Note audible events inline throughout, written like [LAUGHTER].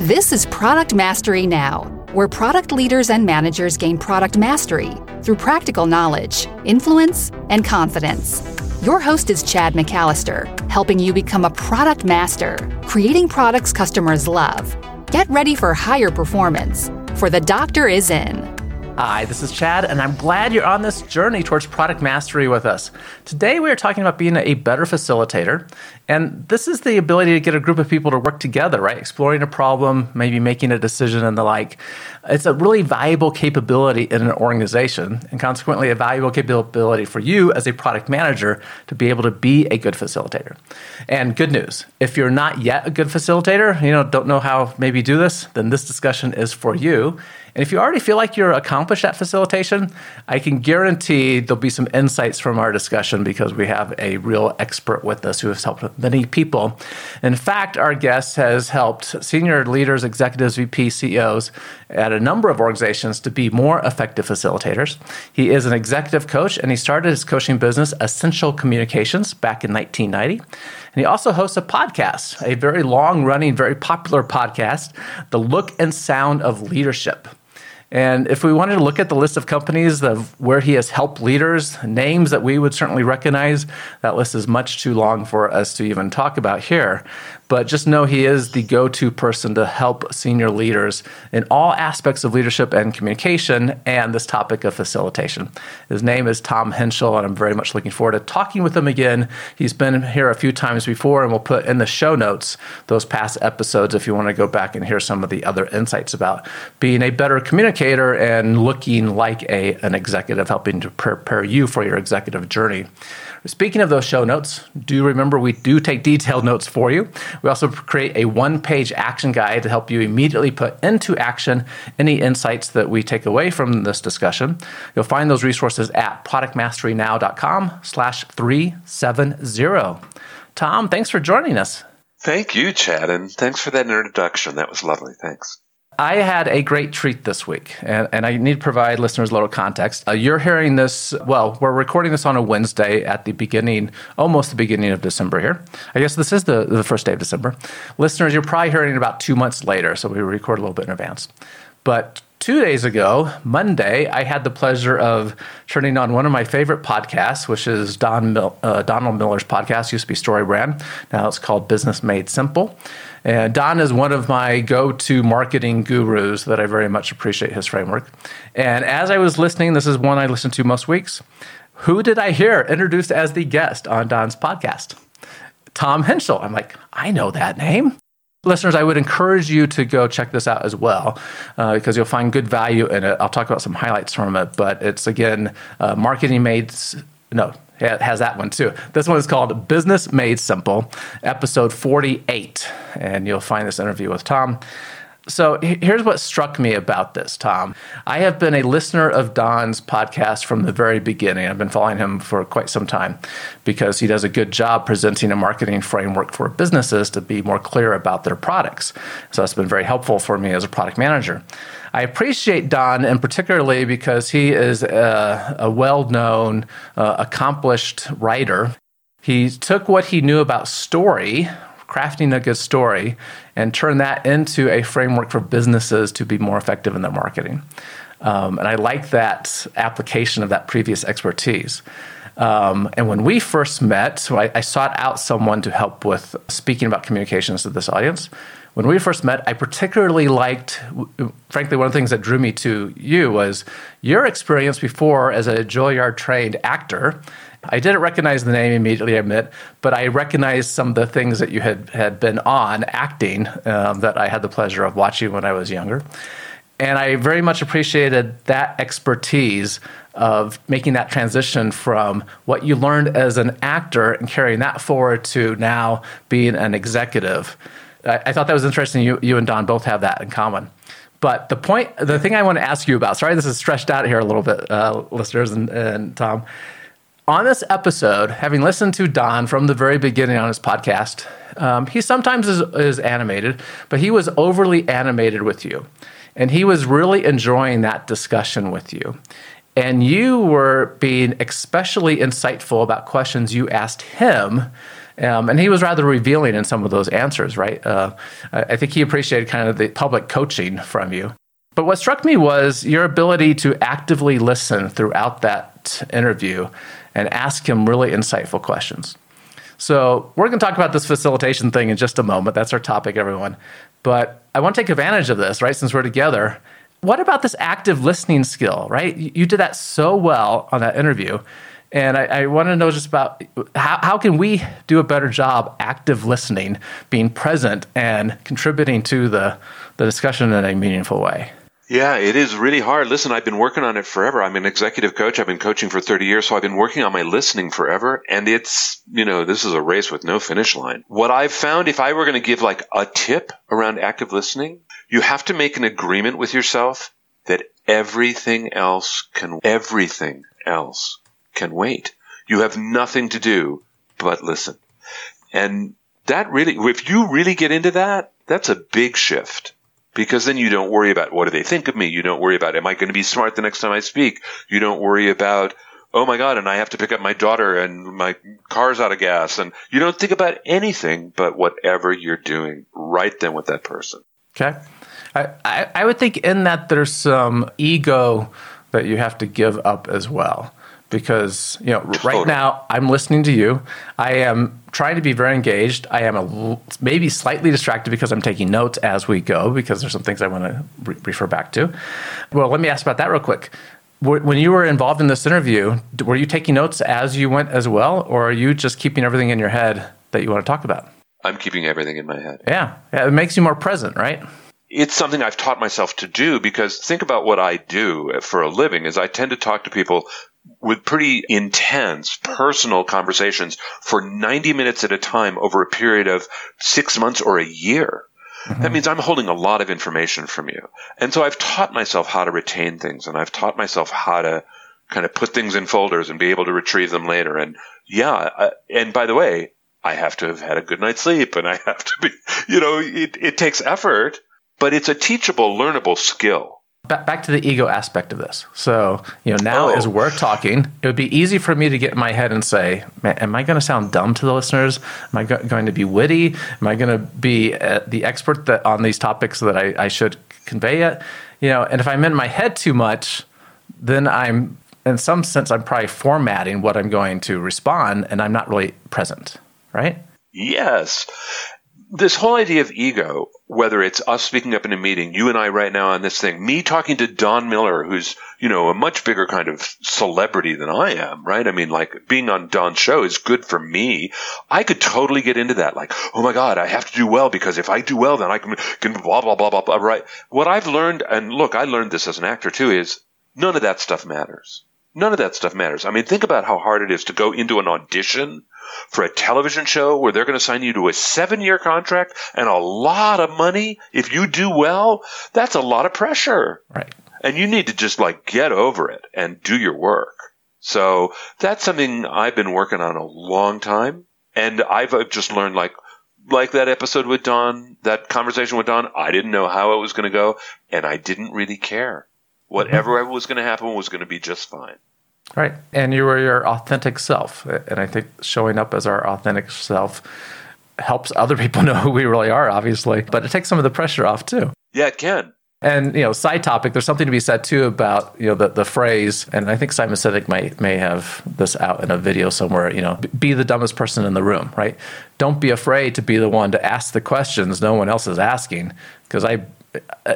This is Product Mastery Now, where product leaders and managers gain product mastery through practical knowledge, influence, and confidence. Your host is Chad McAllister, helping you become a product master, creating products customers love. Get ready for higher performance, for the doctor is in. Hi, this is Chad, and I'm glad you're on this journey towards product mastery with us. Today, we are talking about being a better facilitator, and this is the ability to get a group of people to work together, right? Exploring a problem, maybe making a decision, and the like. It's a really valuable capability in an organization, and consequently, a valuable capability for you as a product manager to be able to be a good facilitator. And good news if you're not yet a good facilitator, you know, don't know how maybe do this, then this discussion is for you. And if you already feel like you're accomplished at facilitation, I can guarantee there'll be some insights from our discussion because we have a real expert with us who has helped many people. In fact, our guest has helped senior leaders, executives, VP, CEOs at a number of organizations to be more effective facilitators. He is an executive coach and he started his coaching business, Essential Communications, back in 1990. And he also hosts a podcast, a very long running, very popular podcast, The Look and Sound of Leadership. And if we wanted to look at the list of companies of where he has helped leaders, names that we would certainly recognize, that list is much too long for us to even talk about here. But just know he is the go to person to help senior leaders in all aspects of leadership and communication and this topic of facilitation. His name is Tom Henschel, and I'm very much looking forward to talking with him again. He's been here a few times before, and we'll put in the show notes those past episodes if you want to go back and hear some of the other insights about being a better communicator and looking like a, an executive, helping to prepare you for your executive journey. Speaking of those show notes, do remember we do take detailed notes for you. We also create a one page action guide to help you immediately put into action any insights that we take away from this discussion. You'll find those resources at productmasterynow.com slash 370. Tom, thanks for joining us. Thank you, Chad, and thanks for that introduction. That was lovely. Thanks. I had a great treat this week, and, and, I need to provide listeners a little context. Uh, you're hearing this, well, we're recording this on a Wednesday at the beginning, almost the beginning of December here. I guess this is the, the first day of December. Listeners, you're probably hearing about two months later, so we record a little bit in advance. But two days ago, Monday, I had the pleasure of turning on one of my favorite podcasts, which is Don Mil- uh, Donald Miller's podcast, used to be Story Brand. Now it's called Business Made Simple. And Don is one of my go to marketing gurus that I very much appreciate his framework. And as I was listening, this is one I listen to most weeks. Who did I hear introduced as the guest on Don's podcast? Tom Henschel. I'm like, I know that name. Listeners, I would encourage you to go check this out as well uh, because you'll find good value in it. I'll talk about some highlights from it, but it's again, uh, marketing made, no, it has that one too. This one is called Business Made Simple, episode 48. And you'll find this interview with Tom. So here's what struck me about this, Tom. I have been a listener of Don's podcast from the very beginning. I've been following him for quite some time because he does a good job presenting a marketing framework for businesses to be more clear about their products. So that's been very helpful for me as a product manager. I appreciate Don, and particularly because he is a, a well known, uh, accomplished writer. He took what he knew about story, crafting a good story, and turn that into a framework for businesses to be more effective in their marketing. Um, and I like that application of that previous expertise. Um, and when we first met, so I, I sought out someone to help with speaking about communications to this audience when we first met, I particularly liked, frankly, one of the things that drew me to you was your experience before as a Juilliard trained actor. I didn't recognize the name immediately, I admit, but I recognized some of the things that you had, had been on acting um, that I had the pleasure of watching when I was younger. And I very much appreciated that expertise of making that transition from what you learned as an actor and carrying that forward to now being an executive. I, I thought that was interesting. You, you and Don both have that in common. But the point, the thing I want to ask you about, sorry, this is stretched out here a little bit, uh, listeners and, and Tom. On this episode, having listened to Don from the very beginning on his podcast, um, he sometimes is, is animated, but he was overly animated with you. And he was really enjoying that discussion with you. And you were being especially insightful about questions you asked him Um, and he was rather revealing in some of those answers, right? Uh, I think he appreciated kind of the public coaching from you. But what struck me was your ability to actively listen throughout that interview and ask him really insightful questions. So, we're going to talk about this facilitation thing in just a moment. That's our topic, everyone. But I want to take advantage of this, right? Since we're together. What about this active listening skill, right? You did that so well on that interview. And I, I want to know just about how, how can we do a better job active listening, being present, and contributing to the, the discussion in a meaningful way? Yeah, it is really hard. Listen, I've been working on it forever. I'm an executive coach. I've been coaching for 30 years, so I've been working on my listening forever. And it's, you know, this is a race with no finish line. What I've found, if I were going to give like a tip around active listening, you have to make an agreement with yourself that everything else can, everything else can wait. You have nothing to do but listen. And that really, if you really get into that, that's a big shift because then you don't worry about what do they think of me. You don't worry about am I going to be smart the next time I speak. You don't worry about oh my god, and I have to pick up my daughter and my car's out of gas, and you don't think about anything but whatever you're doing right then with that person. Okay, I I, I would think in that there's some ego that you have to give up as well because you know right now I'm listening to you. I am trying to be very engaged. I am a, maybe slightly distracted because I'm taking notes as we go because there's some things I want to re- refer back to. Well, let me ask about that real quick. When you were involved in this interview, were you taking notes as you went as well, or are you just keeping everything in your head that you want to talk about? I'm keeping everything in my head. Yeah, yeah it makes you more present, right? It's something I've taught myself to do because think about what I do for a living is I tend to talk to people with pretty intense personal conversations for 90 minutes at a time over a period of six months or a year. Mm-hmm. That means I'm holding a lot of information from you. And so I've taught myself how to retain things and I've taught myself how to kind of put things in folders and be able to retrieve them later. And yeah, uh, and by the way, I have to have had a good night's sleep and I have to be, [LAUGHS] you know, it, it takes effort, but it's a teachable, learnable skill back to the ego aspect of this. So, you know, now oh. as we're talking, it would be easy for me to get in my head and say, am I going to sound dumb to the listeners? Am I go- going to be witty? Am I going to be uh, the expert that on these topics that I, I should convey it? You know, and if I'm in my head too much, then I'm, in some sense, I'm probably formatting what I'm going to respond and I'm not really present, right? Yes this whole idea of ego, whether it's us speaking up in a meeting, you and I right now on this thing, me talking to Don Miller, who's, you know, a much bigger kind of celebrity than I am, right? I mean, like being on Don's show is good for me. I could totally get into that. Like, oh my God, I have to do well because if I do well, then I can, can blah, blah, blah, blah, blah, right? What I've learned, and look, I learned this as an actor too, is none of that stuff matters. None of that stuff matters. I mean, think about how hard it is to go into an audition for a television show where they're going to sign you to a seven year contract and a lot of money if you do well, that's a lot of pressure. Right. And you need to just like get over it and do your work. So that's something I've been working on a long time. And I've just learned like, like that episode with Don, that conversation with Don, I didn't know how it was going to go and I didn't really care. Whatever mm-hmm. was going to happen was going to be just fine. Right. And you were your authentic self. And I think showing up as our authentic self helps other people [LAUGHS] know who we really are, obviously, but it takes some of the pressure off too. Yeah, it can. And you know, side topic. There's something to be said too about you know the, the phrase, and I think Simon Sinek might may have this out in a video somewhere. You know, be the dumbest person in the room, right? Don't be afraid to be the one to ask the questions no one else is asking, because I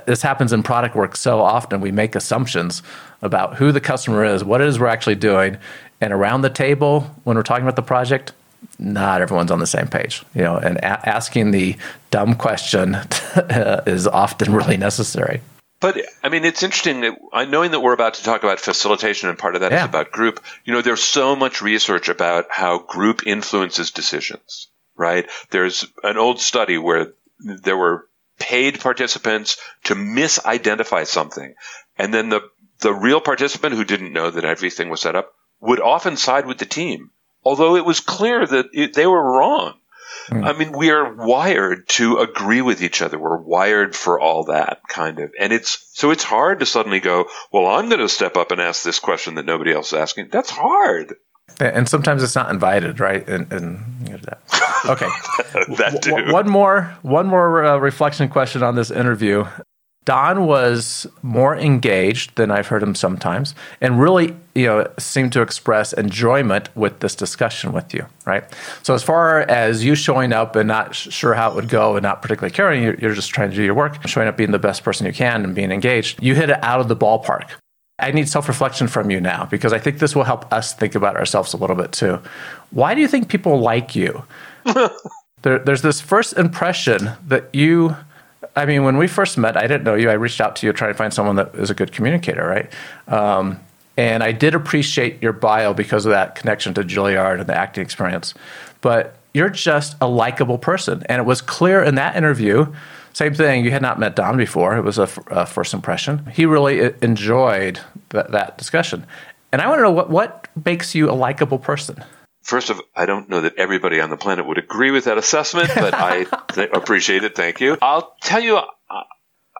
this happens in product work so often. We make assumptions about who the customer is, what it is we're actually doing, and around the table when we're talking about the project, not everyone's on the same page. You know, and a- asking the dumb question [LAUGHS] is often really necessary. But I mean, it's interesting that knowing that we're about to talk about facilitation, and part of that yeah. is about group. You know, there's so much research about how group influences decisions. Right? There's an old study where there were paid participants to misidentify something. And then the, the real participant who didn't know that everything was set up would often side with the team, although it was clear that it, they were wrong. Mm. I mean, we are wired to agree with each other. We're wired for all that kind of. And it's, so it's hard to suddenly go, well, I'm going to step up and ask this question that nobody else is asking. That's hard. And sometimes it's not invited, right? And, and you know, that. Okay. [LAUGHS] that too. One more, one more uh, reflection question on this interview. Don was more engaged than I've heard him sometimes, and really, you know, seemed to express enjoyment with this discussion with you, right? So, as far as you showing up and not sure how it would go and not particularly caring, you're, you're just trying to do your work, showing up being the best person you can and being engaged. You hit it out of the ballpark. I need self reflection from you now because I think this will help us think about ourselves a little bit too. Why do you think people like you? [LAUGHS] there, there's this first impression that you, I mean, when we first met, I didn't know you. I reached out to you trying to find someone that is a good communicator, right? Um, and I did appreciate your bio because of that connection to Juilliard and the acting experience. But you're just a likable person. And it was clear in that interview same thing. You had not met Don before. It was a, a first impression. He really enjoyed that, that discussion. And I want to know what, what makes you a likable person? First of, I don't know that everybody on the planet would agree with that assessment, but I [LAUGHS] th- appreciate it. Thank you. I'll tell you,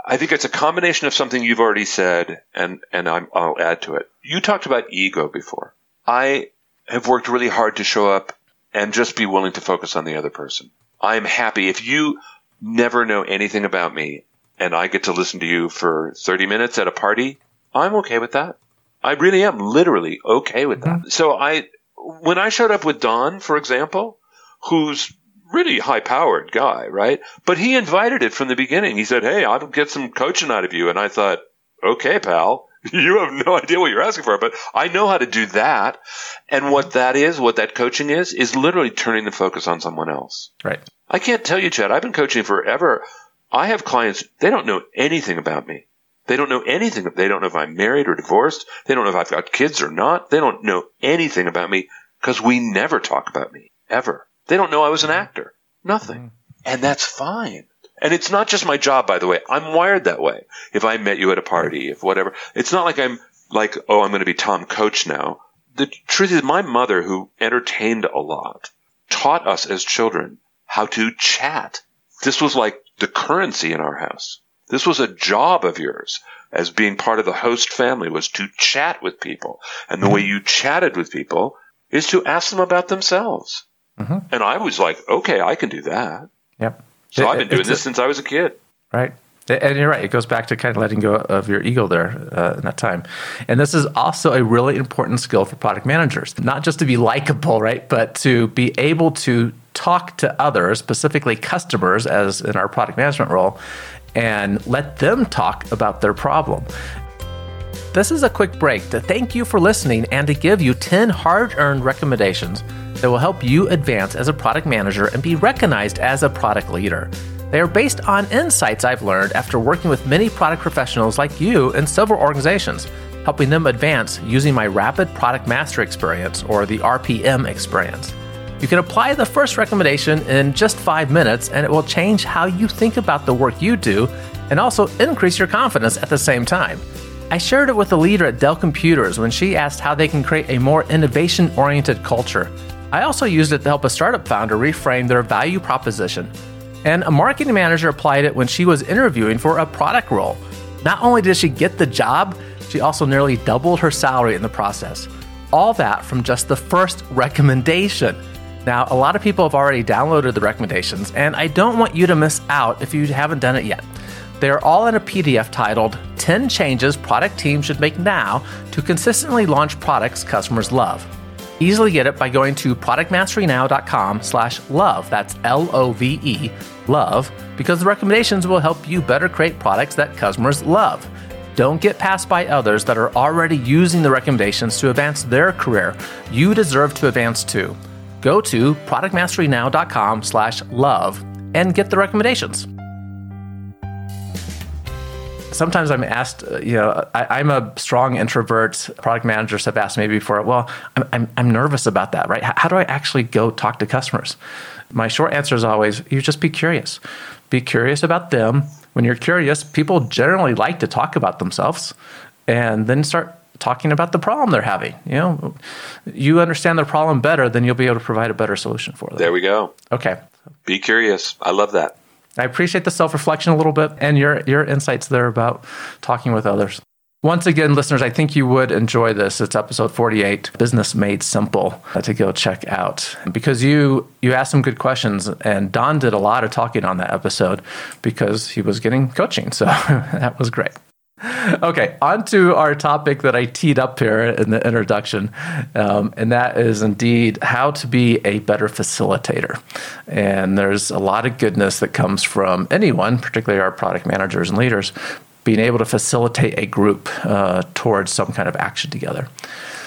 I think it's a combination of something you've already said, and and i will add to it. You talked about ego before. I have worked really hard to show up and just be willing to focus on the other person. I'm happy if you never know anything about me and I get to listen to you for 30 minutes at a party, I'm okay with that. I really am literally okay with that. Mm-hmm. So I, when I showed up with Don, for example, who's really high powered guy, right? But he invited it from the beginning. He said, Hey, I'll get some coaching out of you. And I thought, okay, pal, [LAUGHS] you have no idea what you're asking for, but I know how to do that. And what that is, what that coaching is, is literally turning the focus on someone else. Right. I can't tell you, Chad. I've been coaching forever. I have clients, they don't know anything about me. They don't know anything. They don't know if I'm married or divorced. They don't know if I've got kids or not. They don't know anything about me because we never talk about me, ever. They don't know I was an actor. Nothing. Mm-hmm. And that's fine. And it's not just my job, by the way. I'm wired that way. If I met you at a party, if whatever, it's not like I'm like, oh, I'm going to be Tom Coach now. The truth is, my mother, who entertained a lot, taught us as children how to chat. This was like the currency in our house. This was a job of yours as being part of the host family was to chat with people. And the mm-hmm. way you chatted with people is to ask them about themselves. Mm-hmm. And I was like, okay, I can do that. Yep. So it, I've been doing this a, since I was a kid. Right. And you're right. It goes back to kind of letting go of your ego there uh, in that time. And this is also a really important skill for product managers, not just to be likable, right? But to be able to talk to others, specifically customers, as in our product management role, and let them talk about their problem. This is a quick break to thank you for listening and to give you 10 hard earned recommendations that will help you advance as a product manager and be recognized as a product leader. They are based on insights I've learned after working with many product professionals like you in several organizations, helping them advance using my Rapid Product Master experience or the RPM experience. You can apply the first recommendation in just five minutes, and it will change how you think about the work you do and also increase your confidence at the same time. I shared it with a leader at Dell Computers when she asked how they can create a more innovation oriented culture. I also used it to help a startup founder reframe their value proposition. And a marketing manager applied it when she was interviewing for a product role. Not only did she get the job, she also nearly doubled her salary in the process. All that from just the first recommendation. Now, a lot of people have already downloaded the recommendations, and I don't want you to miss out if you haven't done it yet. They are all in a PDF titled 10 Changes Product Teams Should Make Now to Consistently Launch Products Customers Love. Easily get it by going to productmasterynow.com slash love. That's L-O-V-E, love, because the recommendations will help you better create products that customers love. Don't get passed by others that are already using the recommendations to advance their career. You deserve to advance too go to productmasterynow.com slash love and get the recommendations. Sometimes I'm asked, uh, you know, I, am a strong introvert. Product managers have asked me before, well, I'm, I'm, I'm nervous about that, right? How, how do I actually go talk to customers? My short answer is always, you just be curious. Be curious about them. When you're curious, people generally like to talk about themselves and then start talking about the problem they're having. You know, you understand their problem better, then you'll be able to provide a better solution for them. There we go. Okay. Be curious. I love that. I appreciate the self reflection a little bit and your your insights there about talking with others. Once again, listeners, I think you would enjoy this. It's episode 48, Business Made Simple, uh, to go check out. Because you you asked some good questions, and Don did a lot of talking on that episode because he was getting coaching. So [LAUGHS] that was great. Okay, on to our topic that I teed up here in the introduction, um, and that is indeed how to be a better facilitator. And there's a lot of goodness that comes from anyone, particularly our product managers and leaders, being able to facilitate a group uh, towards some kind of action together.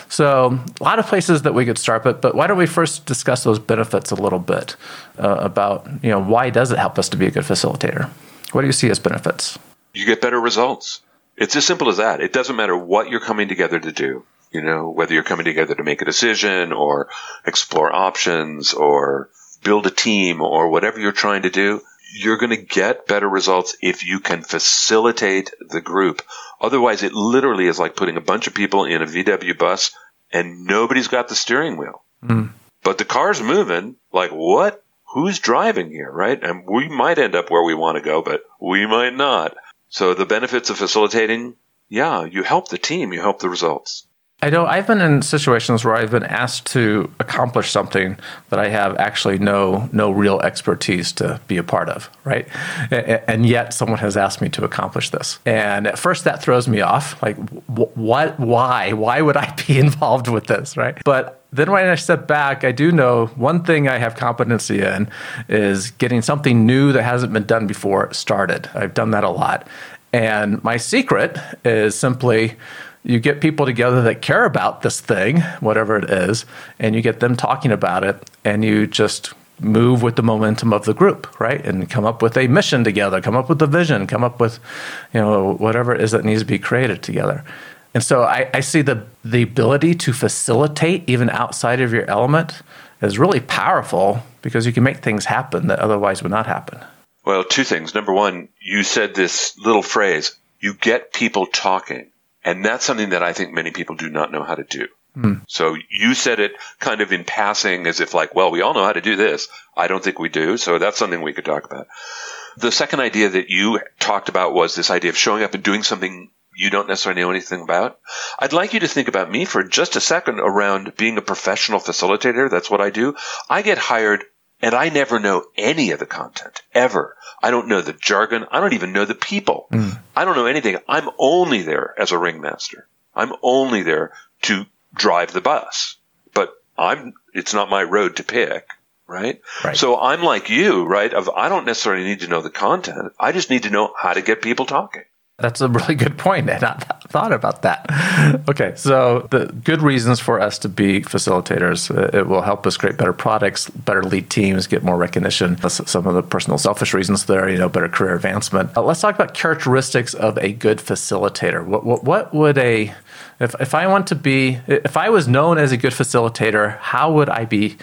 So, a lot of places that we could start, but but why don't we first discuss those benefits a little bit uh, about you know why does it help us to be a good facilitator? What do you see as benefits? You get better results. It's as simple as that. It doesn't matter what you're coming together to do. You know, whether you're coming together to make a decision or explore options or build a team or whatever you're trying to do, you're going to get better results if you can facilitate the group. Otherwise, it literally is like putting a bunch of people in a VW bus and nobody's got the steering wheel. Mm. But the car's moving. Like, what? Who's driving here, right? And we might end up where we want to go, but we might not. So the benefits of facilitating, yeah, you help the team, you help the results. I know I've been in situations where I've been asked to accomplish something that I have actually no no real expertise to be a part of, right? And yet someone has asked me to accomplish this, and at first that throws me off. Like, what? Why? Why would I be [LAUGHS] involved with this, right? But then when I step back, I do know one thing I have competency in is getting something new that hasn't been done before started. I've done that a lot, and my secret is simply you get people together that care about this thing, whatever it is, and you get them talking about it, and you just move with the momentum of the group, right? And come up with a mission together, come up with a vision, come up with, you know, whatever it is that needs to be created together. And so I, I see the the ability to facilitate even outside of your element is really powerful because you can make things happen that otherwise would not happen. Well, two things. Number one, you said this little phrase, you get people talking. And that's something that I think many people do not know how to do. Hmm. So you said it kind of in passing as if like, well, we all know how to do this. I don't think we do. So that's something we could talk about. The second idea that you talked about was this idea of showing up and doing something you don't necessarily know anything about. I'd like you to think about me for just a second around being a professional facilitator. That's what I do. I get hired and I never know any of the content ever. I don't know the jargon. I don't even know the people. Mm. I don't know anything. I'm only there as a ringmaster. I'm only there to drive the bus. But I'm, it's not my road to pick, right? right? So I'm like you, right? Of, I don't necessarily need to know the content. I just need to know how to get people talking. That's a really [LAUGHS] good point. I not thought about that. Okay, so the good reasons for us to be facilitators. Uh, it will help us create better products, better lead teams, get more recognition. Some of the personal selfish reasons there, you know, better career advancement. Uh, let's talk about characteristics of a good facilitator. What, what, what would a if, if I want to be, if I was known as a good facilitator, how would I be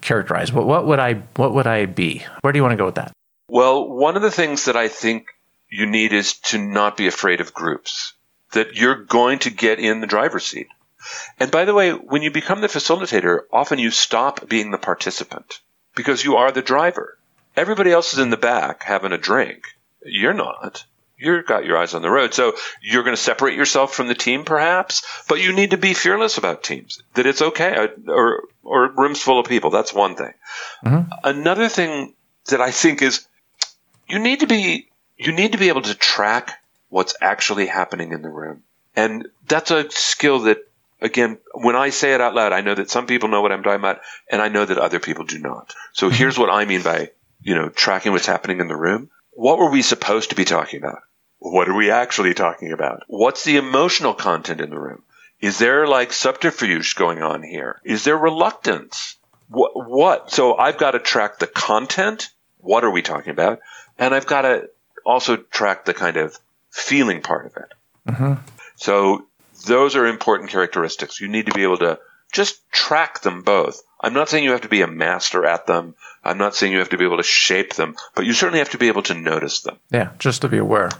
characterized? What, what would I, what would I be? Where do you want to go with that? Well, one of the things that I think you need is to not be afraid of groups, that you're going to get in the driver's seat. And by the way, when you become the facilitator, often you stop being the participant because you are the driver. Everybody else is in the back having a drink. You're not. You've got your eyes on the road. So you're going to separate yourself from the team perhaps, but you need to be fearless about teams, that it's okay uh, or, or rooms full of people. That's one thing. Mm-hmm. Another thing that I think is you need to be you need to be able to track what's actually happening in the room. And that's a skill that, again, when I say it out loud, I know that some people know what I'm talking about, and I know that other people do not. So mm-hmm. here's what I mean by, you know, tracking what's happening in the room. What were we supposed to be talking about? What are we actually talking about? What's the emotional content in the room? Is there like subterfuge going on here? Is there reluctance? What? what? So I've got to track the content. What are we talking about? And I've got to also track the kind of feeling part of it. Mm-hmm. So those are important characteristics. You need to be able to just track them both. I'm not saying you have to be a master at them. I'm not saying you have to be able to shape them, but you certainly have to be able to notice them. Yeah, just to be aware.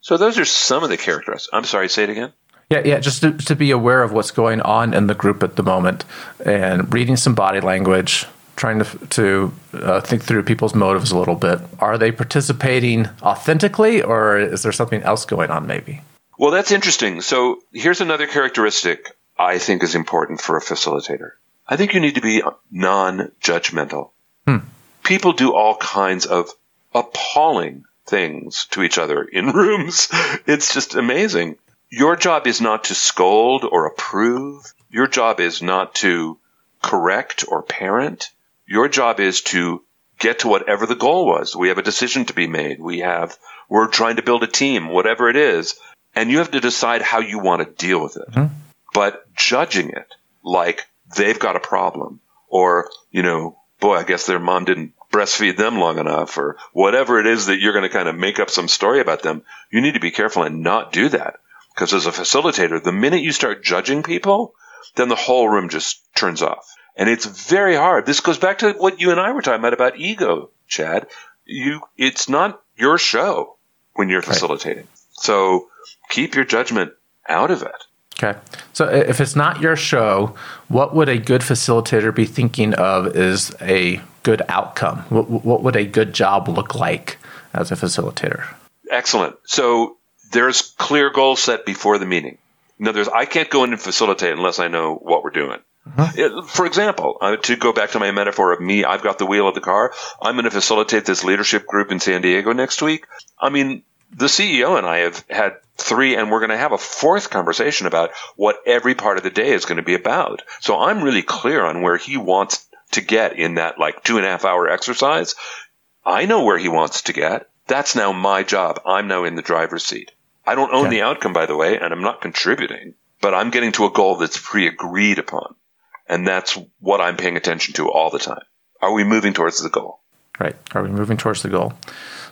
So those are some of the characteristics. I'm sorry, say it again. Yeah, yeah, just to, to be aware of what's going on in the group at the moment and reading some body language, trying to to uh, think through people's motives a little bit. Are they participating authentically, or is there something else going on? Maybe. Well, that's interesting. So here's another characteristic I think is important for a facilitator. I think you need to be non-judgmental. Hmm. People do all kinds of appalling things to each other in [LAUGHS] rooms. It's just amazing. Your job is not to scold or approve. Your job is not to correct or parent. Your job is to get to whatever the goal was. We have a decision to be made. We have, we're trying to build a team, whatever it is. And you have to decide how you want to deal with it. Mm-hmm. But judging it like they've got a problem or, you know, boy, I guess their mom didn't breastfeed them long enough or whatever it is that you're going to kind of make up some story about them, you need to be careful and not do that. Because as a facilitator, the minute you start judging people, then the whole room just turns off. And it's very hard. This goes back to what you and I were talking about about ego, Chad. You, it's not your show when you're facilitating. Right. So keep your judgment out of it. Okay. So if it's not your show, what would a good facilitator be thinking of as a good outcome? What, what would a good job look like as a facilitator? Excellent. So there's clear goals set before the meeting. In other words, I can't go in and facilitate unless I know what we're doing. Uh-huh. For example, uh, to go back to my metaphor of me, I've got the wheel of the car. I'm going to facilitate this leadership group in San Diego next week. I mean, the CEO and I have had three, and we're going to have a fourth conversation about what every part of the day is going to be about. So I'm really clear on where he wants to get in that like two and a half hour exercise. I know where he wants to get. That's now my job. I'm now in the driver's seat. I don't own okay. the outcome, by the way, and I'm not contributing, but I'm getting to a goal that's pre agreed upon. And that's what I'm paying attention to all the time. Are we moving towards the goal? Right. Are we moving towards the goal?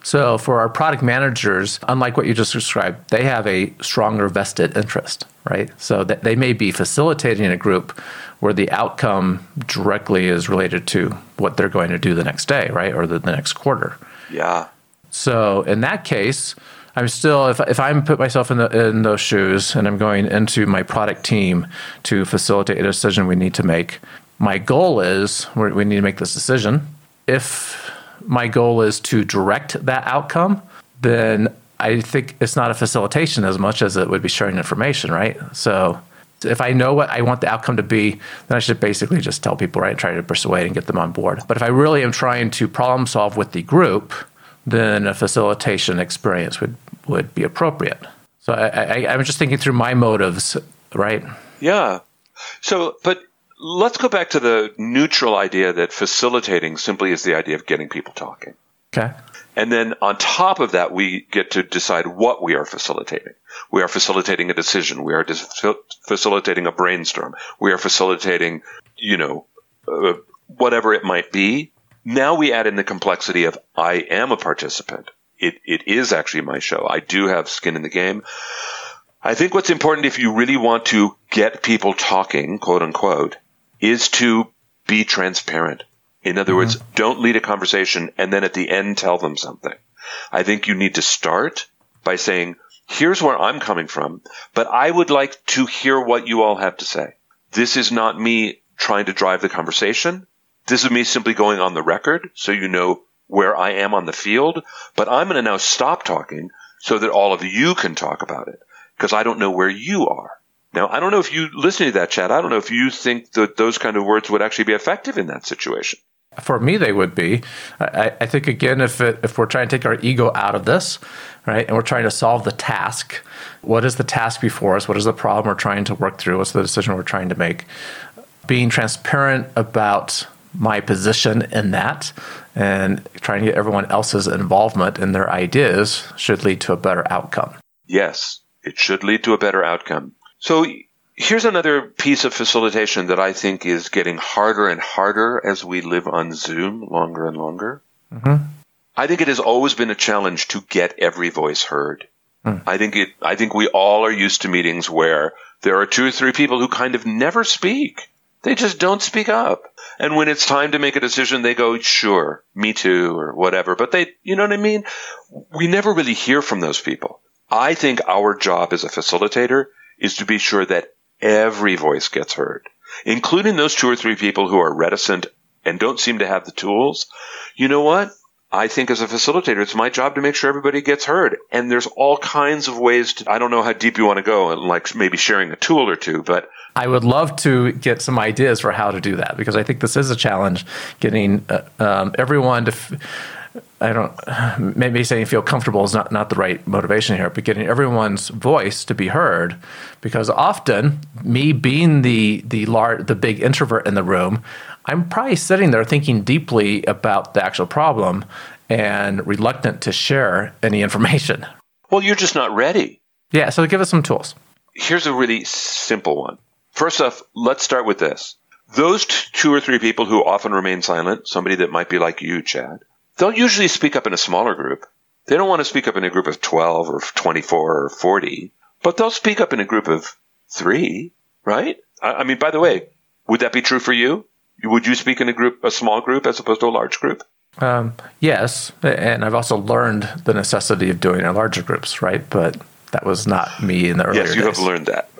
So for our product managers, unlike what you just described, they have a stronger vested interest, right? So that they may be facilitating a group where the outcome directly is related to what they're going to do the next day, right? Or the, the next quarter. Yeah. So in that case, I'm still if if I'm put myself in the in those shoes and I'm going into my product team to facilitate a decision we need to make. My goal is we need to make this decision. If my goal is to direct that outcome, then I think it's not a facilitation as much as it would be sharing information, right? So if I know what I want the outcome to be, then I should basically just tell people, right, and try to persuade and get them on board. But if I really am trying to problem solve with the group, then a facilitation experience would, would be appropriate. So I, I, I'm just thinking through my motives, right? Yeah. So, but let's go back to the neutral idea that facilitating simply is the idea of getting people talking. Okay. And then on top of that, we get to decide what we are facilitating. We are facilitating a decision. We are dis- facilitating a brainstorm. We are facilitating, you know, uh, whatever it might be. Now we add in the complexity of I am a participant. It, it is actually my show. I do have skin in the game. I think what's important if you really want to get people talking, quote unquote, is to be transparent. In other mm-hmm. words, don't lead a conversation and then at the end tell them something. I think you need to start by saying, here's where I'm coming from, but I would like to hear what you all have to say. This is not me trying to drive the conversation. This is me simply going on the record so you know where I am on the field, but I'm going to now stop talking so that all of you can talk about it because I don't know where you are. Now, I don't know if you listening to that Chad, I don't know if you think that those kind of words would actually be effective in that situation. For me, they would be. I, I think again, if it, if we're trying to take our ego out of this, right, and we're trying to solve the task, what is the task before us? What is the problem we're trying to work through? What's the decision we're trying to make? Being transparent about my position in that and trying to get everyone else's involvement in their ideas should lead to a better outcome. Yes, it should lead to a better outcome. So here's another piece of facilitation that I think is getting harder and harder as we live on Zoom longer and longer. Mm-hmm. I think it has always been a challenge to get every voice heard. Mm. I think it, I think we all are used to meetings where there are two or three people who kind of never speak. They just don't speak up. And when it's time to make a decision, they go, sure, me too, or whatever. But they, you know what I mean? We never really hear from those people. I think our job as a facilitator is to be sure that every voice gets heard, including those two or three people who are reticent and don't seem to have the tools. You know what? I think as a facilitator, it's my job to make sure everybody gets heard. And there's all kinds of ways to, I don't know how deep you want to go, like maybe sharing a tool or two, but. I would love to get some ideas for how to do that because I think this is a challenge getting uh, um, everyone to. F- I don't [SIGHS] maybe saying feel comfortable is not, not the right motivation here, but getting everyone's voice to be heard, because often me being the the large the big introvert in the room, I'm probably sitting there thinking deeply about the actual problem and reluctant to share any information. Well, you're just not ready. Yeah, so give us some tools. Here's a really simple one. First off, let's start with this. Those t- two or three people who often remain silent, somebody that might be like you, Chad, they'll usually speak up in a smaller group. They don't want to speak up in a group of 12 or 24 or 40, but they'll speak up in a group of three, right? I, I mean, by the way, would that be true for you? Would you speak in a group, a small group, as opposed to a large group? Um, yes, and I've also learned the necessity of doing it in larger groups, right? But that was not me in the earlier Yes, you days. have learned that.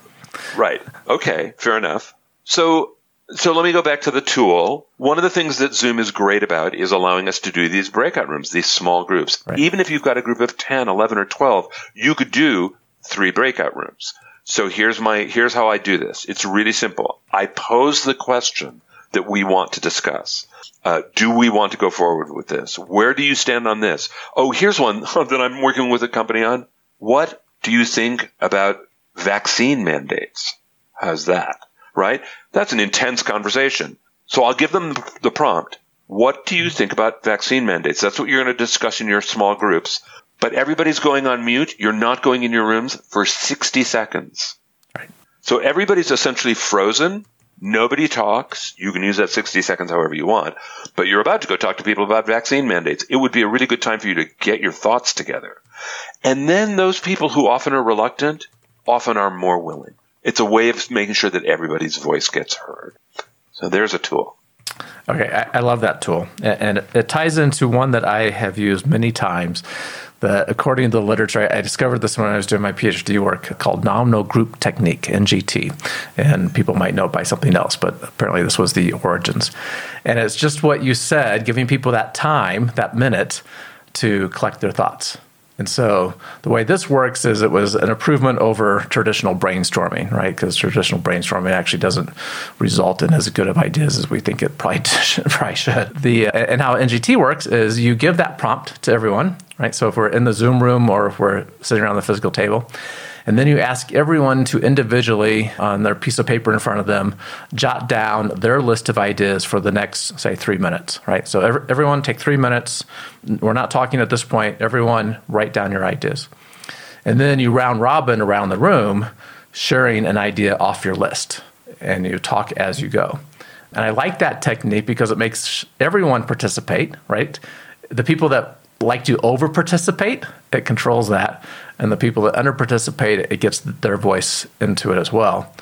Right. Okay. Fair enough. So so let me go back to the tool. One of the things that Zoom is great about is allowing us to do these breakout rooms, these small groups. Right. Even if you've got a group of 10, 11, or 12, you could do three breakout rooms. So here's my, here's how I do this. It's really simple. I pose the question that we want to discuss. Uh, do we want to go forward with this? Where do you stand on this? Oh, here's one [LAUGHS] that I'm working with a company on. What do you think about vaccine mandates? How's that? Right? That's an intense conversation. So I'll give them the prompt. What do you think about vaccine mandates? That's what you're going to discuss in your small groups. But everybody's going on mute. You're not going in your rooms for 60 seconds. Right. So everybody's essentially frozen. Nobody talks. You can use that 60 seconds however you want. But you're about to go talk to people about vaccine mandates. It would be a really good time for you to get your thoughts together. And then those people who often are reluctant often are more willing. It's a way of making sure that everybody's voice gets heard. So there's a tool. Okay, I, I love that tool, and it ties into one that I have used many times. That, according to the literature, I discovered this when I was doing my PhD work called nominal group technique (NGT), and people might know it by something else, but apparently this was the origins. And it's just what you said, giving people that time, that minute, to collect their thoughts. And so the way this works is it was an improvement over traditional brainstorming, right? Because traditional brainstorming actually doesn't result in as good of ideas as we think it probably [LAUGHS] should. Probably should. The uh, and how NGT works is you give that prompt to everyone, right? So if we're in the Zoom room or if we're sitting around the physical table, and then you ask everyone to individually, on their piece of paper in front of them, jot down their list of ideas for the next, say, three minutes, right? So every, everyone take three minutes. We're not talking at this point. Everyone write down your ideas. And then you round robin around the room, sharing an idea off your list, and you talk as you go. And I like that technique because it makes everyone participate, right? The people that like to over participate, it controls that. And the people that under participate, it gets their voice into it as well.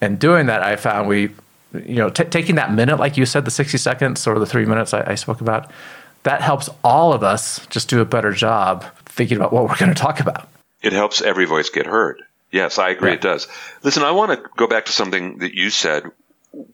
And doing that, I found we, you know, t- taking that minute, like you said, the 60 seconds or the three minutes I, I spoke about, that helps all of us just do a better job thinking about what we're going to talk about. It helps every voice get heard. Yes, I agree Yeah. it does. Listen, I want to go back to something that you said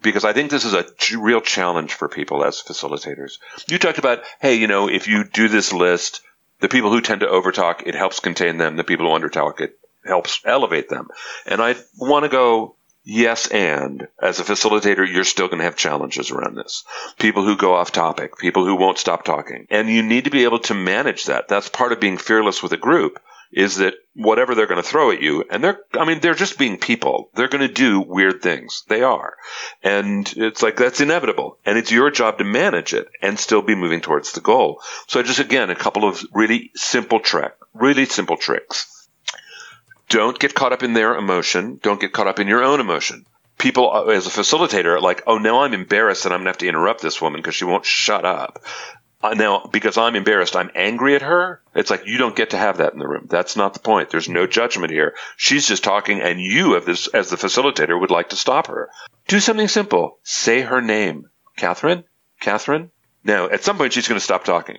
because I think this is a ch- real challenge for people as facilitators. You talked about, hey, you know, if you do this list, the people who tend to overtalk, it helps contain them. The people who undertalk, it helps elevate them. And I want to go, yes, and as a facilitator, you're still going to have challenges around this. People who go off topic, people who won't stop talking. And you need to be able to manage that. That's part of being fearless with a group is that whatever they're going to throw at you, and they're, I mean, they're just being people. They're going to do weird things. They are. And it's like, that's inevitable. And it's your job to manage it and still be moving towards the goal. So just again, a couple of really simple trick, really simple tricks. Don't get caught up in their emotion. Don't get caught up in your own emotion. People, uh, as a facilitator, are like, oh, now I'm embarrassed and I'm going to have to interrupt this woman because she won't shut up. Now, because I'm embarrassed, I'm angry at her. It's like you don't get to have that in the room. That's not the point. There's no judgment here. She's just talking, and you, this, as the facilitator, would like to stop her. Do something simple. Say her name. Catherine? Catherine? Now, at some point, she's going to stop talking.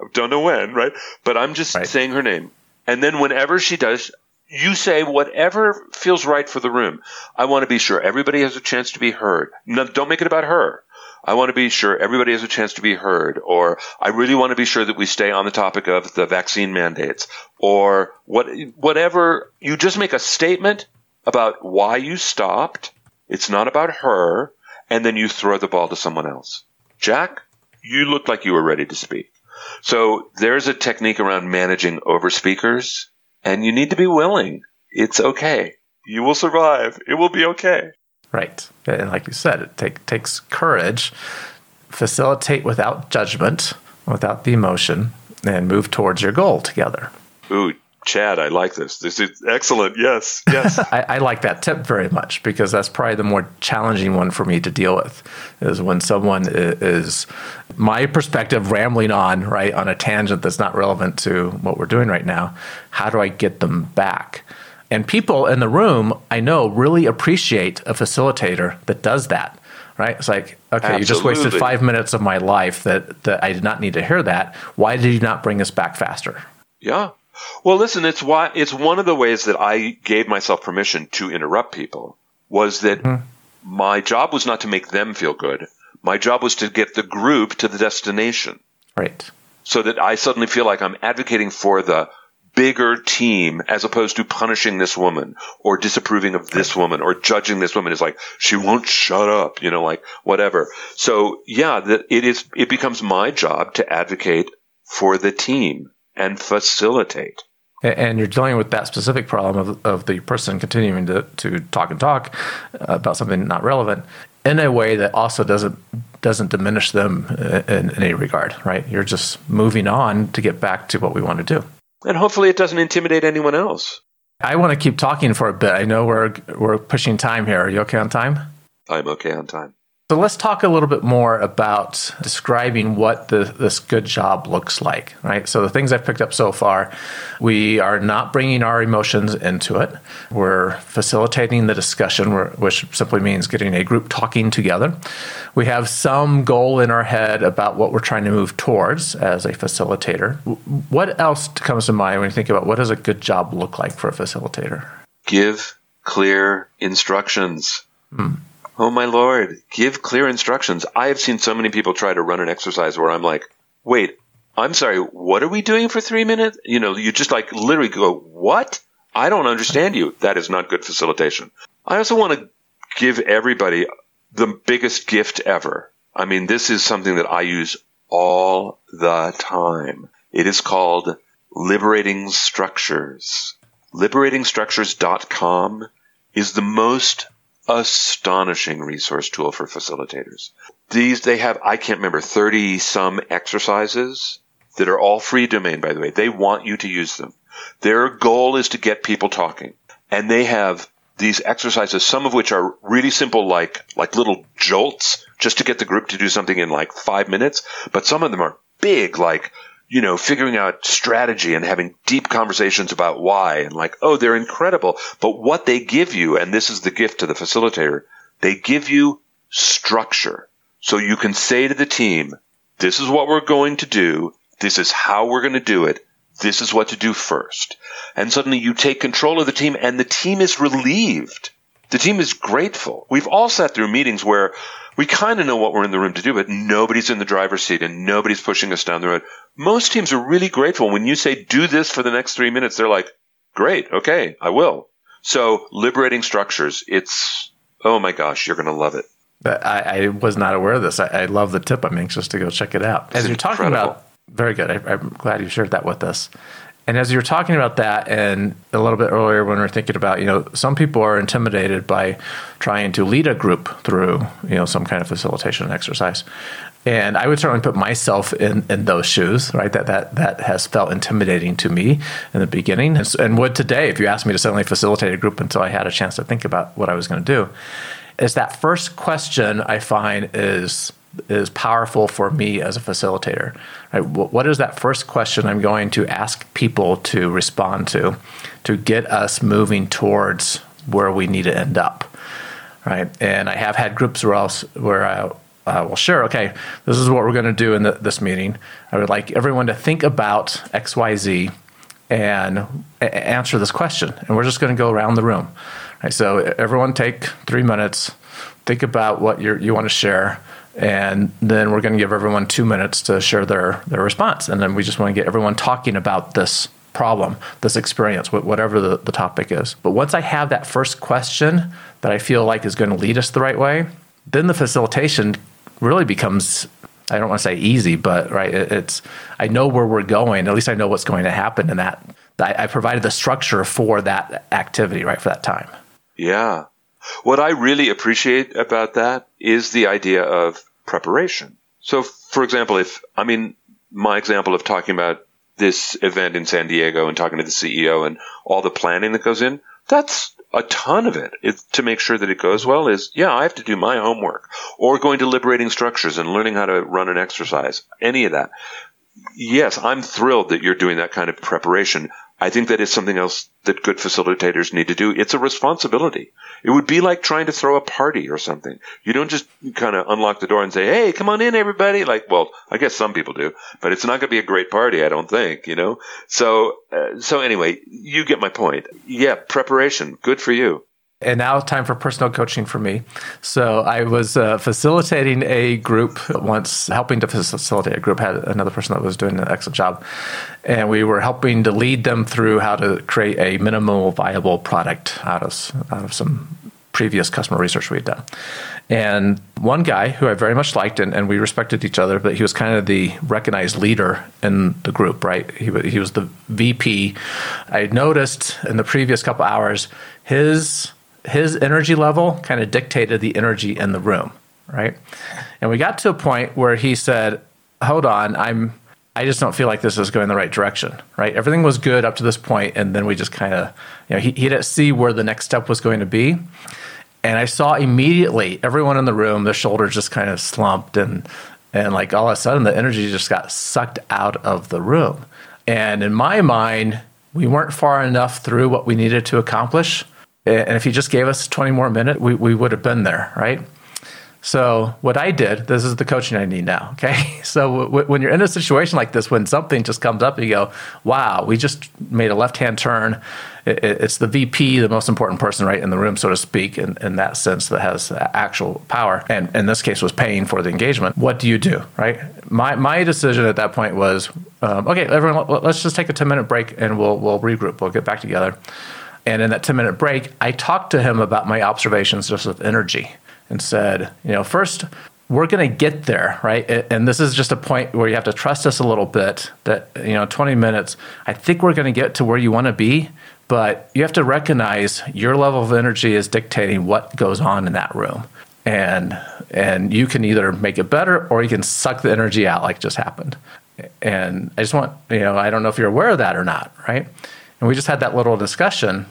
I don't know when, right? But I'm just Right. saying her name. And then whenever she does, you say whatever feels right for the room. I want to be sure everybody has a chance to be heard. No, don't make it about her. I want to be sure everybody has a chance to be heard, or I really want to be sure that we stay on the topic of the vaccine mandates, or what, whatever. You just make a statement about why you stopped. It's not about her, and then you throw the ball to someone else. Jack, you looked like you were ready to speak. So there's a technique around managing over speakers, and you need to be willing. It's okay. You will survive. It will be okay. Right. And like you said, it take, takes courage, facilitate without judgment, without the emotion, and move towards your goal together. Ooh, Chad, I like this. This is excellent. Yes, yes. [LAUGHS] I, I, like that tip very much because that's probably the more challenging one for me to deal with is when someone is, my perspective rambling on, right, on a tangent that's not relevant to what we're doing right now. How do I get them back? And people in the room, I know, really appreciate a facilitator that does that right? It's like, okay, Absolutely. you just wasted five minutes of my life that, that I did not need to hear that. Why did you not bring us back faster? Yeah. Well, listen, it's why it's one of the ways that I gave myself permission to interrupt people was that mm-hmm. my job was not to make them feel good. My job was to get the group to the destination. Right. So that I suddenly feel like I'm advocating for the bigger team as opposed to punishing this woman or disapproving of this woman or judging this woman is like she won't shut up you know like whatever so yeah that it is it becomes my job to advocate for the team and facilitate. And you're dealing with that specific problem of, of the person continuing to, to talk and talk uh, about something not relevant in a way that also doesn't doesn't diminish them uh, in, in any regard, right? You're just moving on to get back to what we want to do. And hopefully it doesn't intimidate anyone else. I want to keep talking for a bit. I know we're we're pushing time here. Are you okay on time? I'm okay on time. So let's talk a little bit more about describing what the, this good job looks like, right? So the things I've picked up so far, we are not bringing our emotions into it. We're facilitating the discussion, which simply means getting a group talking together. We have some goal in our head about what we're trying to move towards as a facilitator. What else comes to mind when you think about what does a good job look like for a facilitator? Give clear instructions. Hmm Oh my lord, give clear instructions. I have seen so many people try to run an exercise where I'm like, wait, I'm sorry, what are we doing for three minutes? You know, you just like literally go, what? I don't understand you. That is not good facilitation. I also want to give everybody the biggest gift ever. I mean, this is something that I use all the time. It is called Liberating Structures. LiberatingStructures.com is the most astonishing resource tool for facilitators. These, they have, I can't remember, 30 some exercises that are all free domain, by the way. They want you to use them. Their goal is to get people talking. And they have these exercises, some of which are really simple, like, like little jolts, just to get the group to do something in like five minutes. But some of them are big, like, you know, figuring out strategy and having deep conversations about why and like, oh, they're incredible. But what they give you, and this is the gift to the facilitator, they give you structure. So you can say to the team, this is what we're going to do. This is how we're going to do it. This is what to do first. And suddenly you take control of the team and the team is relieved. The team is grateful. We've all sat through meetings where we kind of know what we're in the room to do, but nobody's in the driver's seat and nobody's pushing us down the road. Most teams are really grateful when you say, do this for the next three minutes. They're like, great. Okay. I will. So liberating structures. It's, oh my gosh, you're going to love it. I, I, was not aware of this. I, I, love the tip. I'm anxious to go check it out. As it's you're talking about, very good. I, I'm glad you shared that with us. And as you were talking about that, and a little bit earlier when we are thinking about, you know, some people are intimidated by trying to lead a group through, you know, some kind of facilitation exercise. And I would certainly put myself in, in those shoes, right? That, that that has felt intimidating to me in the beginning, and, and would today if you asked me to suddenly facilitate a group until I had a chance to think about what I was going to do. Is that first question I find is is powerful for me as a facilitator. Right? What is that first question I'm going to ask people to respond to to get us moving towards where we need to end up? Right? And I have had groups where, else, where I, uh, well, sure, okay, this is what we're going to do in the, this meeting. I would like everyone to think about X, Y, Z and answer this question. And we're just going to go around the room. Right? So everyone take three minutes, think about what you want to share And then we're going to give everyone two minutes to share their, their response. And then we just want to get everyone talking about this problem, this experience, whatever the, the topic is. But once I have that first question that I feel like is going to lead us the right way, then the facilitation really becomes I don't want to say easy, but right, it's I know where we're going. At least I know what's going to happen in that. I, I provided the structure for that activity, right, for that time. Yeah. What I really appreciate about that is the idea of preparation. So, for example, if I mean my example of talking about this event in San Diego and talking to the CEO and all the planning that goes in, that's a ton of it, it, to make sure that it goes well is, yeah, I have to do my homework or going to liberating structures and learning how to run an exercise, any of that. Yes, I'm thrilled that you're doing that kind of preparation. I think that is something else that good facilitators need to do. It's a responsibility. It would be like trying to throw a party or something. You don't just kind of unlock the door and say, "Hey, come on in, everybody." Like, well, I guess some people do, but it's not going to be a great party, I don't think. You know. So, uh, so anyway, you get my point. Yeah, preparation. Good for you and now time for personal coaching for me. So I was uh, facilitating a group once, helping to facilitate a group. Had another person that was doing an excellent job, and we were helping to lead them through how to create a minimal viable product out of out of some previous customer research we had done. And one guy who I very much liked, and, and, we respected each other, but he was kind of the recognized leader in the group, right? He, he was the VP. I noticed in the previous couple hours, his his energy level kind of dictated the energy in the room, right? And we got to a point where he said, "Hold on, I'm I just don't feel like this is going the right direction, right? Everything was good up to this point, and then we just kind of, you know, he, he didn't see where the next step was going to be. And I saw immediately everyone in the room, their shoulders just kind of slumped, and and like all of a sudden the energy just got sucked out of the room. And in my mind, we weren't far enough through what we needed to accomplish and if he just gave us 20 more minutes, we, we would have been there, right? So what I did, this is the coaching I need now. [LAUGHS] Okay, so w- when you're in a situation like this, when something just comes up, you go, "Wow, we just made a left-hand turn." It, it's the VP, the most important person, right in the room, so to speak, in, in that sense, that has actual power, and in this case, was paying for the engagement. What do you do, right? My my decision at that point was, um, okay, everyone, let's just take a 10-minute break, and we'll we'll regroup. We'll get back together. And in that 10 minute break, I talked to him about my observations just of energy and said, you know, first, we're going to get there, right? And this is just a point where you have to trust us a little bit that, you know, 20 minutes, I think we're going to get to where you want to be, but you have to recognize your level of energy is dictating what goes on in that room. And and you can either make it better or you can suck the energy out like just happened. And I just want, you know, I don't know if you're aware of that or not, right? And we just had that little discussion.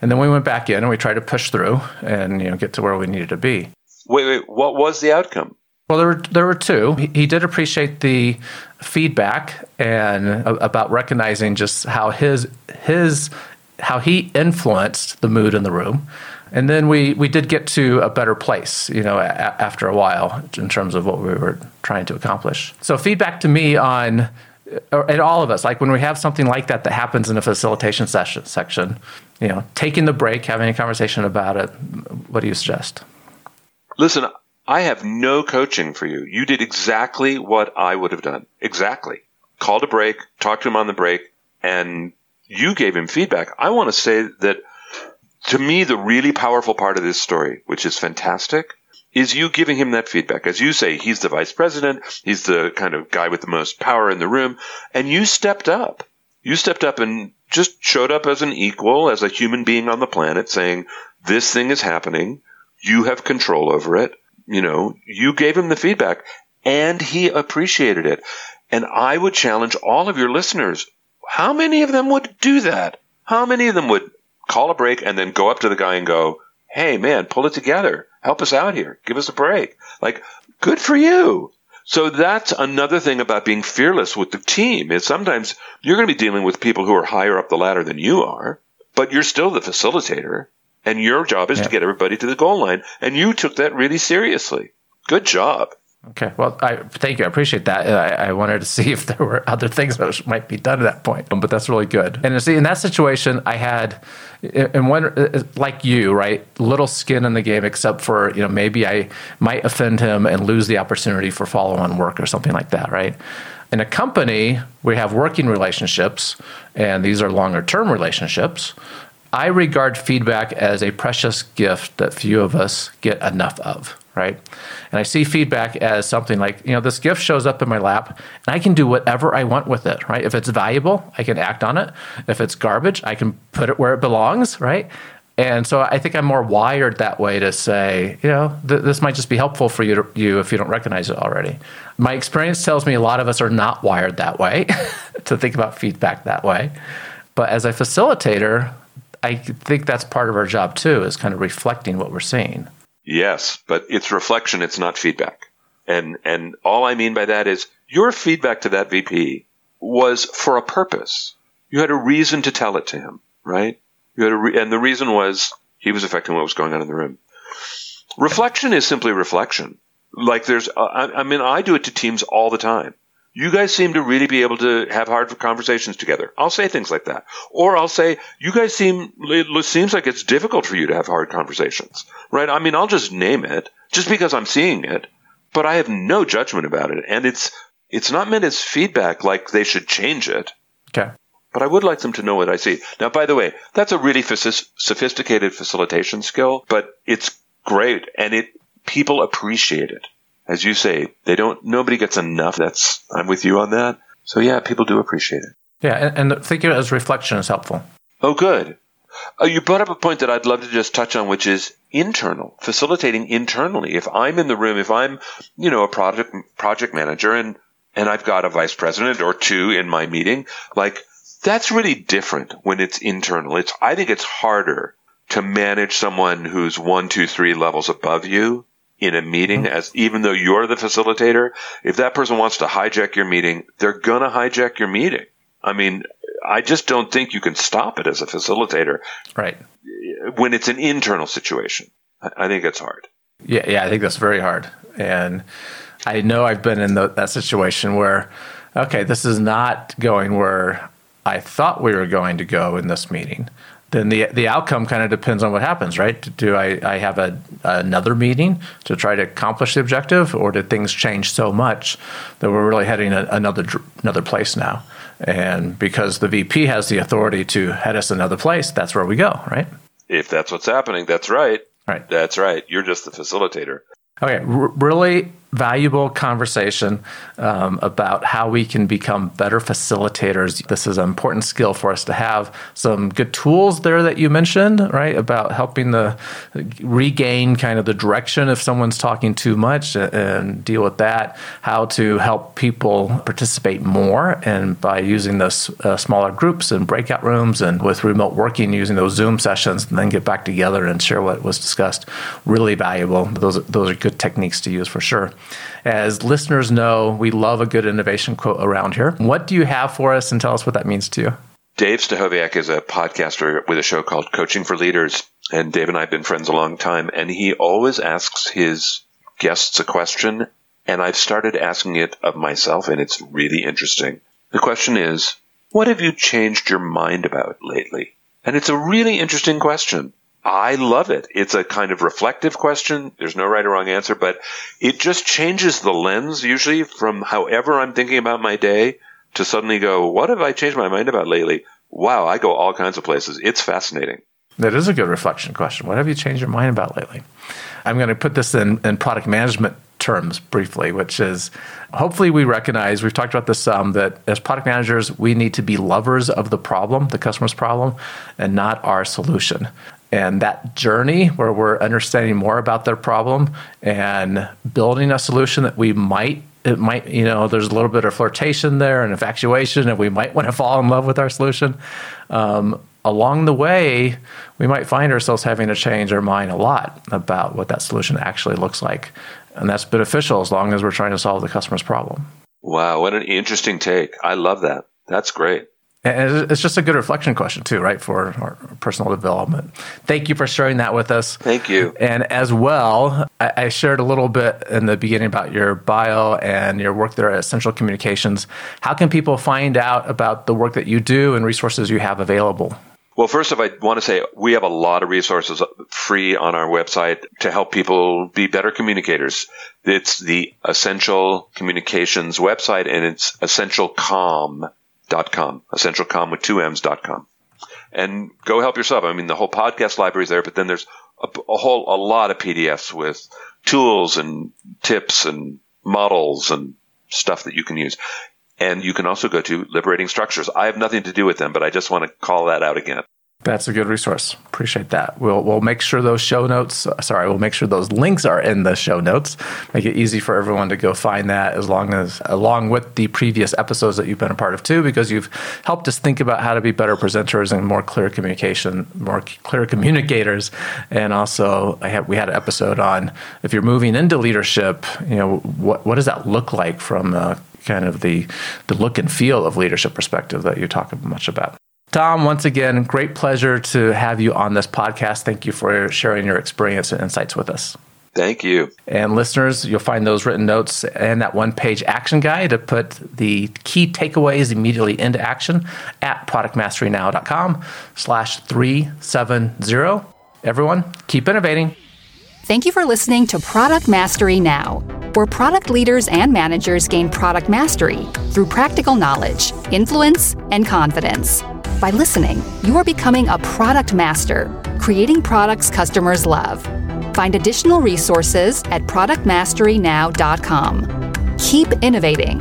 And then we went back in and we tried to push through and you know get to where we needed to be. Wait, wait, what was the outcome? Well, there were there were two. He, he did appreciate the feedback and uh, about recognizing just how his his how he influenced the mood in the room. And then we, we did get to a better place, you know, a, after a while in terms of what we were trying to accomplish. So feedback to me on and all of us, like when we have something like that that happens in a facilitation session section, you know, taking the break, having a conversation about it. What do you suggest? Listen, I have no coaching for you. You did exactly what I would have done. Exactly. Called a break, talked to him on the break, and you gave him feedback. I want to say that to me, the really powerful part of this story, which is fantastic, is you giving him that feedback. As you say, he's the vice president. He's the kind of guy with the most power in the room. And you stepped up. You stepped up and just showed up as an equal, as a human being on the planet saying, this thing is happening. You have control over it. You know, you gave him the feedback and he appreciated it. And I would challenge all of your listeners. How many of them would do that? How many of them would call a break and then go up to the guy and go, Hey man, pull it together help us out here. Give us a break. Like, good for you. So that's another thing about being fearless with the team is sometimes you're going to be dealing with people who are higher up the ladder than you are, but you're still the facilitator and your job is yeah. to get everybody to the goal line. And you took that really seriously. Good job. Okay. Well, I thank you. I appreciate that. I, I, wanted to [LAUGHS] see if there were other things that might be done at that point, but that's really good. And see, in that situation, I had, and when like you, right, little skin in the game, except for you know maybe I might offend him and lose the opportunity for follow-on work or something like that, right? In a company, we have working relationships, and these are longer-term relationships. I regard feedback as a precious gift that few of us get enough of right? And I see feedback as something like, you know, this gift shows up in my lap and I can do whatever I want with it, right? If it's valuable, I can act on it. If it's garbage, I can put it where it belongs, right? And so I think I'm more wired that way to say, you know, th- this might just be helpful for you, to, you if you don't recognize it already. My experience tells me a lot of us are not wired that way [LAUGHS] to think about feedback that way. But as a facilitator, I think that's part of our job too, is kind of reflecting what we're seeing. Yes, but it's reflection, it's not feedback. And and all I mean by that is your feedback to that VP was for a purpose. You had a reason to tell it to him, right? You had a re- and the reason was he was affecting what was going on in the room. Reflection is simply reflection. Like there's, uh, I, I mean, I do it to teams all the time you guys seem to really be able to have hard conversations together. I'll say things like that. Or I'll say, you guys seem, it seems like it's difficult for you to have hard conversations, right? I mean, I'll just name it just because I'm seeing it, but I have no judgment about it. And it's, it's not meant as feedback like they should change it. Okay. But I would like them to know what I see. Now, by the way, that's a really sophisticated facilitation skill, but it's great and it, people appreciate it as you say, they don't. Nobody gets enough. That's I'm with you on that. So yeah, people do appreciate it. Yeah, and, and thinking as reflection is helpful. Oh, good. Uh, you brought up a point that I'd love to just touch on, which is internal, facilitating internally. If I'm in the room, if I'm, you know, a project project manager and and I've got a vice president or two in my meeting, like that's really different when it's internal. It's I think it's harder to manage someone who's one, two, three levels above you in a meeting mm-hmm. as even though you're the facilitator, if that person wants to hijack your meeting, they're going to hijack your meeting. I mean, I just don't think you can stop it as a facilitator. Right. When it's an internal situation. I think it's hard. Yeah, yeah, I think that's very hard. And I know I've been in the, that situation where, okay, this is not going where I thought we were going to go in this meeting then the the outcome kind of depends on what happens, right? Do I, I have a, another meeting to try to accomplish the objective, or did things change so much that we're really heading a, another another place now? And because the VP has the authority to head us another place, that's where we go, right? If that's what's happening, that's right. Right. That's right. You're just the facilitator. Okay, R- really valuable conversation um, about how we can become better facilitators. This is an important skill for us to have. Some good tools there that you mentioned, right? About helping the regain kind of the direction if someone's talking too much and deal with that. How to help people participate more, and by using those uh, smaller groups and breakout rooms, and with remote working, using those Zoom sessions, and then get back together and share what was discussed. Really valuable. Those those are good techniques to use for sure. As listeners know, we love a good innovation quote around here. What do you have for us and tell us what that means to you? Dave Stachowiak is a podcaster with a show called Coaching for Leaders. And Dave and I have been friends a long time. And he always asks his guests a question. And I've started asking it of myself, and it's really interesting. The question is, what have you changed your mind about lately? And it's a really interesting question. I love it. It's a kind of reflective question. There's no right or wrong answer, but it just changes the lens usually from however I'm thinking about my day to suddenly go, what have I changed my mind about lately? Wow, I go all kinds of places. It's fascinating. That is a good reflection question. What have you changed your mind about lately? I'm going to put this in, in product management terms briefly, which is hopefully we recognize, we've talked about this some, that as product managers, we need to be lovers of the problem, the customer's problem, and not our solution and that journey where we're understanding more about their problem and building a solution that we might it might you know there's a little bit of flirtation there and infatuation and we might [LAUGHS] want to fall in love with our solution. Um, along the way we might find ourselves having to change our mind a lot about what that solution actually looks like. And that's beneficial as long as we're trying to solve the customer's problem. Wow what an interesting take. I love that. That's great And it's just a good reflection question, too, right, for our personal development. Thank you for sharing that with us. Thank you. And as well, I, shared a little bit in the beginning about your bio and your work there at Essential Communications. How can people find out about the work that you do and resources you have available? Well, first of all, I want to say we have a lot of resources free on our website to help people be better communicators. It's the Essential Communications website and it's essentialcomm.com, essentialcomm with two M's dot com. And go help yourself. I mean, the whole podcast library is there, but then there's a, a whole, a lot of PDFs with tools and tips and models and stuff that you can use. And you can also go to Liberating Structures. I have nothing to do with them, but I just want to call that out again. That's a good resource. Appreciate that. We'll we'll make sure those show notes. Uh, sorry, we'll make sure those links are in the show notes. Make it easy for everyone to go find that, as long as along with the previous episodes that you've been a part of too, because you've helped us think about how to be better presenters and more clear communication, more clear communicators. And also, I have we had an episode on if you're moving into leadership, you know, what what does that look like from uh, kind of the the look and feel of leadership perspective that you talk much about. Tom, once again, great pleasure to have you on this podcast. Thank you for sharing your experience and insights with us. Thank you. And listeners, you'll find those written notes and that one page action guide to put the key takeaways immediately into action at productmasterynow.com slash 370. Everyone, keep innovating. Thank you for listening to Product Mastery Now, where product leaders and managers gain product mastery through practical knowledge, influence, and confidence. By listening, you are becoming a product master, creating products customers love. Find additional resources at productmasterynow.com. Keep innovating